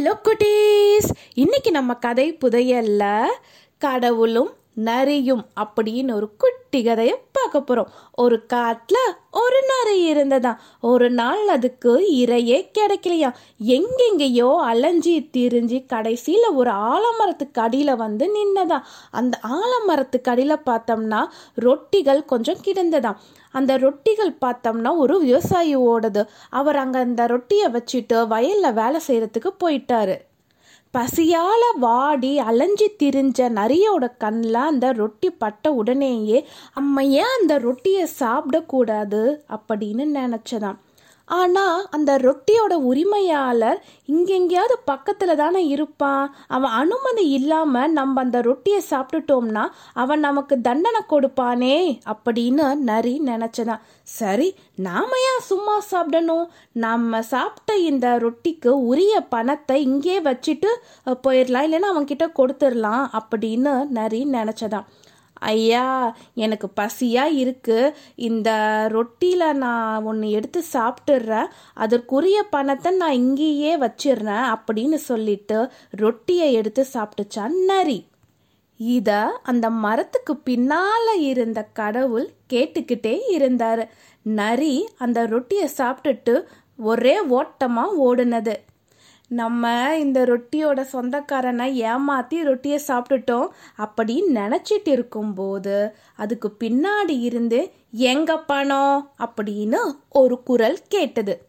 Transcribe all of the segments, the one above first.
Hello குட்டீஸ் இன்னைக்கு நம்ம கதை புதையல்ல. கடவுளும் நரியும் அப்படின்னு ஒரு குட்டி கதையை பார்க்க போகிறோம் ஒரு காட்டில் ஒரு நரி இருந்ததாம். ஒரு நாள் அதுக்கு இரையே கிடைக்கலையா? எங்கெங்கேயோ அலைஞ்சி திரிஞ்சு கடைசியில் ஒரு ஆலமரத்துக்கு அடியில் வந்து நின்னதாம். அந்த ஆலமரத்துக்கு அடியில் பார்த்தோம்னா ரொட்டிகள் கொஞ்சம் கிடந்ததாம். அந்த ரொட்டிகள் பார்த்தோம்னா ஒரு விவசாயி ஓடுது. அவர் அங்கே அந்த ரொட்டியை வச்சுட்டு வயலில் வேலை செய்கிறதுக்கு போயிட்டாரு. பசியால் வாடி அலைஞ்சி திரிஞ்ச நரியோட கண்ணில் அந்த ரொட்டி பட்ட உடனேயே அம்மையே ஏன் அந்த ரொட்டியை சாப்பிடக்கூடாது அப்படின்னு நினச்சதான் ஆனால் அந்த ரொட்டியோட உரிமையாளர் இங்கெங்கேயாவது பக்கத்தில் தானே இருப்பான்? அவன் அனுமதி இல்லாமல் நம்ம அந்த ரொட்டியை சாப்பிட்டுட்டோம்னா அவன் நமக்கு தண்டனை கொடுப்பானே அப்படின்னு நரி நினச்சதான் சரி நாம ஏன் சும்மா சாப்பிடணும்? நம்ம சாப்பிட்ட இந்த ரொட்டிக்கு உரிய பணத்தை இங்கே வச்சுட்டு போயிடலாம். இல்லைன்னா அவன்கிட்ட கொடுத்துடலாம் அப்படின்னு நரி நினச்சதான் ஐயா எனக்கு பசியாக இருக்கு. இந்த ரொட்டியில் நான் ஒன்று எடுத்து சாப்பிட்டுடுறேன் அதற்குரிய பணத்தை நான் இங்கேயே வச்சிடுறேன் அப்படின்னு சொல்லிட்டு ரொட்டியை எடுத்து சாப்பிட்டுச்சான் நரி. இத அந்த மரத்துக்கு பின்னால இருந்த கடவுள் கேட்டுக்கிட்டே இருந்தாரு. நரி அந்த ரொட்டியை சாப்பிட்டுட்டு ஒரே ஓட்டமா ஓடுனது. நம்ம இந்த ரொட்டியோட சொந்தக்காரனை ஏமாத்தி ரொட்டியை சாப்பிட்டுட்டோம் அப்படின்னு நினச்சிட்டு இருக்கும்போது அதுக்கு பின்னாடி இருந்து எங்க பணம்? அப்படின்னு ஒரு குரல் கேட்டது.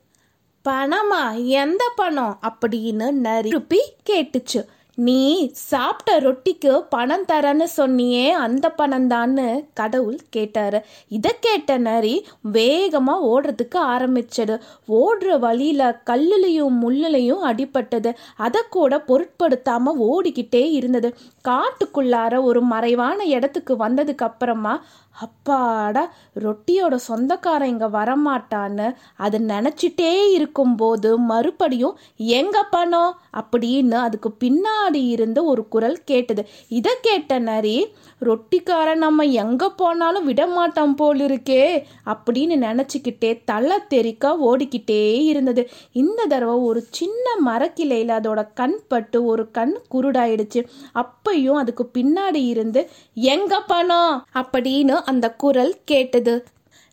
பணமா? எந்த பணம்? அப்படின்னு நரிப்பி கேட்டுச்சு. நீ சாப்பிட்ட ரொட்டிக்கு பணம் தரேன்னு சொன்னியே அந்த பணம் தான்னு கடவுள் கேட்டாரு. இதை கேட்ட நரி வேகமா ஓடுறதுக்கு ஆரம்பிச்சது. ஓடுற வழியில கல்லுலையும் முள்ளுலையும் அடிபட்டது. அதை கூட பொருட்படுத்தாம ஓடிக்கிட்டே இருந்தது. காட்டுக்குள்ளார ஒரு மறைவான இடத்துக்கு வந்ததுக்கு அப்புறமா அப்பாடா ரொட்டியோட சொந்தக்காரன் இங்கே வரமாட்டான்னு அது நினச்சிட்டே இருக்கும்போது மறுபடியும் எங்க பணம் அப்படின்னு அதுக்கு பின்னாடி இருந்து ஒரு குரல் கேட்டது. இதை கேட்ட நரி ரொட்டிக்காரன் நம்ம எங்கே போனாலும் விட மாட்டோம் போல் இருக்கே அப்படின்னு நினச்சிக்கிட்டே தலை தெறிக்க ஓடிக்கிட்டே இருந்தது. இந்த தடவை ஒரு சின்ன மரக்கிளையில் அதோட கண் பட்டு ஒரு கண் குருடாயிடுச்சு. அப்பையும் அதுக்கு பின்னாடி இருந்து எங்க பணம் அப்படின்னு அந்த குரல் கேட்டது.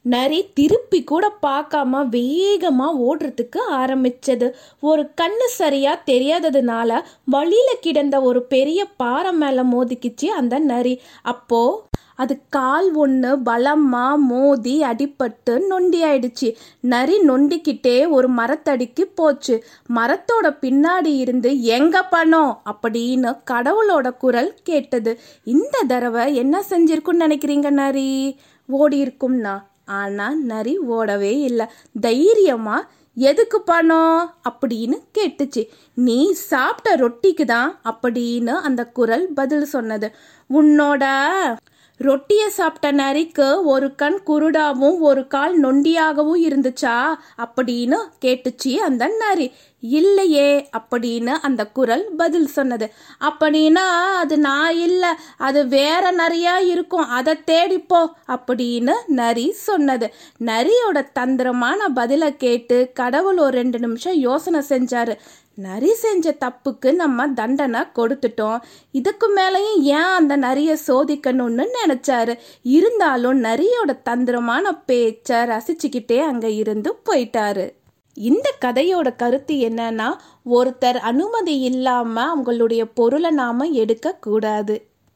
நரி திருப்பி கூட பார்க்காம வேகமா ஓடுறதுக்கு ஆரம்பிச்சது. ஒரு கண்ணு சரியா தெரியாததுனால வழியில கிடந்த ஒரு பெரிய பாறை மேல மோதிக்கிச்சு அந்த நரி. அப்போ அது கால் ஒன்று பலமாக மோதி அடிபட்டு நொண்டி ஆயிடுச்சு. நரி நொண்டிக்கிட்டே ஒரு மரத்தடிக்கு போச்சு. மரத்தோட பின்னாடி இருந்து எங்க பணம்? அப்படின்னு கடவுளோட குரல் கேட்டது. இந்த தடவை என்ன செஞ்சிருக்குன்னு நினைக்கிறீங்க நரி? ஓடி இருக்கும்னா ஆனால் நரி ஓடவே இல்லை. தைரியமாக எதுக்கு பணம்? அப்படின்னு கேட்டுச்சு. நீ சாப்பிட்ட ரொட்டிக்கு தான்? அப்படின்னு அந்த குரல் பதில் சொன்னது. உன்னோட ரொட்டியை சாப்பிட்ட நரிக்கு ஒரு கண் குருடாவும் ஒரு கால் நொண்டியாகவும் இருந்துச்சா? அப்படின்னு கேட்டுச்சு அந்த நரி. இல்லையே அப்படின்னு அந்த குரல் பதில் சொன்னது. அப்படின்னா அது நான் இல்லை அது வேற நரியா இருக்கும் அதை தேடிப்போ அப்படின்னு நரி சொன்னது. நரியோட தந்திரமான பதிலை கேட்டு கடவுள் ஒரு ரெண்டு நிமிஷம் யோசனை செஞ்சாரு. நரி செஞ்ச தப்புக்கு நம்ம தண்டனை கொடுத்துட்டோம். இதுக்கு மேலேயும் ஏன் அந்த நரியை சோதிக்கணும்னு நினச்சாரு? இருந்தாலும் நரியோட தந்திரமான பேச்சை ரசிச்சுக்கிட்டே அங்கே இருந்து போயிட்டாரு. இந்த கதையோட கருத்து என்னன்னா ஒருத்தர் அனுமதி இல்லாமல் அவங்களுடைய பொருளை நாம எடுக்கக்கூடாது.